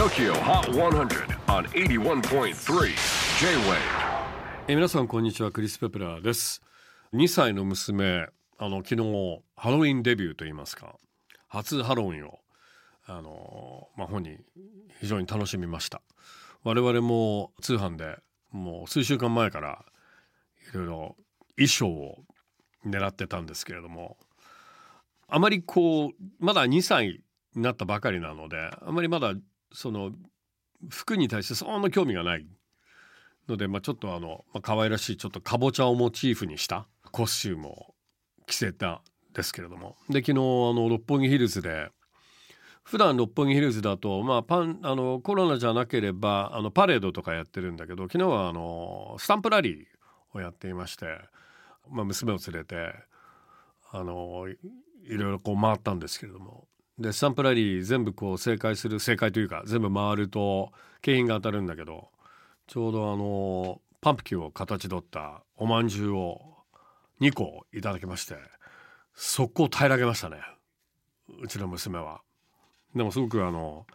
TOKYO HOT 100 on 81.3 J-WAVE. え皆さんこんにちはクリス・ペプラーです。2歳の娘あの昨日ハロウィンデビューといいますか初ハロウィンをあのまあ本人非常に楽しみました。我々も通販でもう数週間前からいろいろ衣装を狙ってたんですけれどもあまりこうまだ2歳になったばかりなのであまりまだその服に対してそんな興味がないので、まあ、ちょっとあの、まあ可愛らしいちょっとかぼちゃをモチーフにしたコスチュームを着せたんですけれども。で昨日あの六本木ヒルズで普段六本木ヒルズだと、まあ、パンあのコロナじゃなければあのパレードとかやってるんだけど昨日はあのスタンプラリーをやっていまして、まあ、娘を連れてあのいいろいろこう回ったんですけれども。でスタンプラリー全部こう正解する正解というか全部回ると景品が当たるんだけどちょうどあのパンプキンを形取ったおまんじゅうを2個いただきまして速攻平らげましたねうちの娘は。でもすごくあの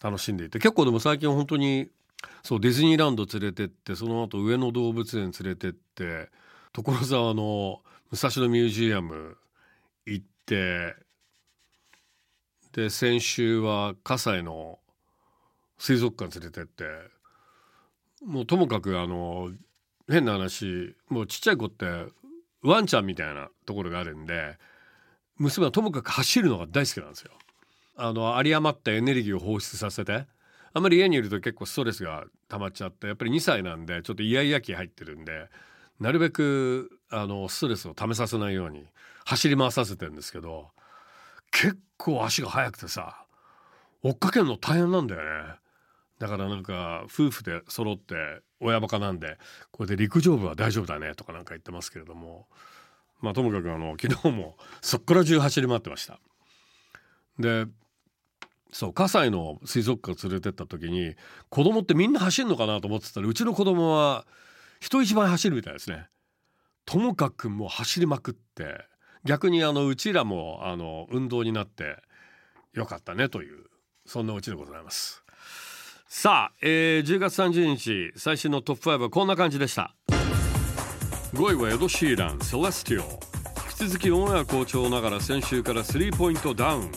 楽しんでいて結構でも最近本当にそうディズニーランド連れてってその後上野動物園連れてって所沢の武蔵野ミュージアム行ってで先週は葛西の水族館連れてってもうともかくあの変な話もうちっちゃい子ってワンちゃんみたいなところがあるんで娘はともかく走るのが大好きなんですよ。あの有り余ったエネルギーを放出させてあんまり家にいると結構ストレスが溜まっちゃってやっぱり2歳なんでちょっとイヤイヤ期入ってるんでなるべくあのストレスを溜めさせないように走り回させてるんですけど結構足が速くてさ追っかけるの大変なんだよね。だからなんか夫婦で揃って親バカなんでこれで陸上部は大丈夫だねとかなんか言ってますけれども。まあともかくあの昨日もそっから中走り回ってました。でそう葛西の水族館連れてった時に子供ってみんな走るのかなと思ってたらうちの子供は人一倍走るみたいですね。ともかくもう走りまくって逆にあのうちらもあの運動になってよかったねというそんなうちでございます。さあ、えー、10月30日最新のトップ5はこんな感じでした。5位はエド・シーラン「セレスティオ」引き続きオンエア好調ながら先週から three point down。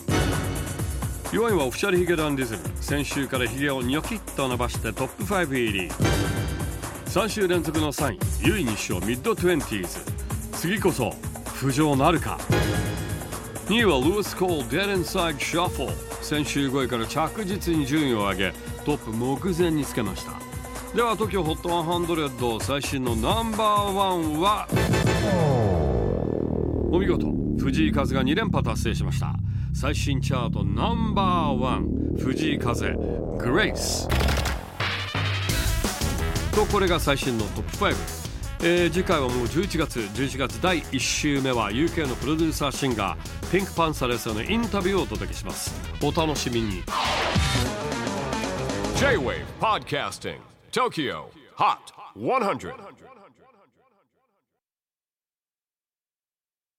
4位はオフィシャルヒゲダンディズム。先週からヒゲをニョキッと伸ばしてトップ5入り。3週連続の3位ユイ西尾 mid twenties。次こそ浮上なるか。2位はルース・コール Dead Inside Shuffle 先週5位から着実に順位を上げトップ目前につけました。では TOKIOHOT100 最新のナンバーワンはお見事。藤井風が2連覇達成しました。最新チャートナンバーワン藤井風グレイス。とこれが最新のトップ5、えー、次回はもう11月11月第1週目は UK のプロデューサーシンガーピンクパンサレスのインタビューをお届けします。お楽しみに。J-WAVE PODCASTING TOKYO HOT 100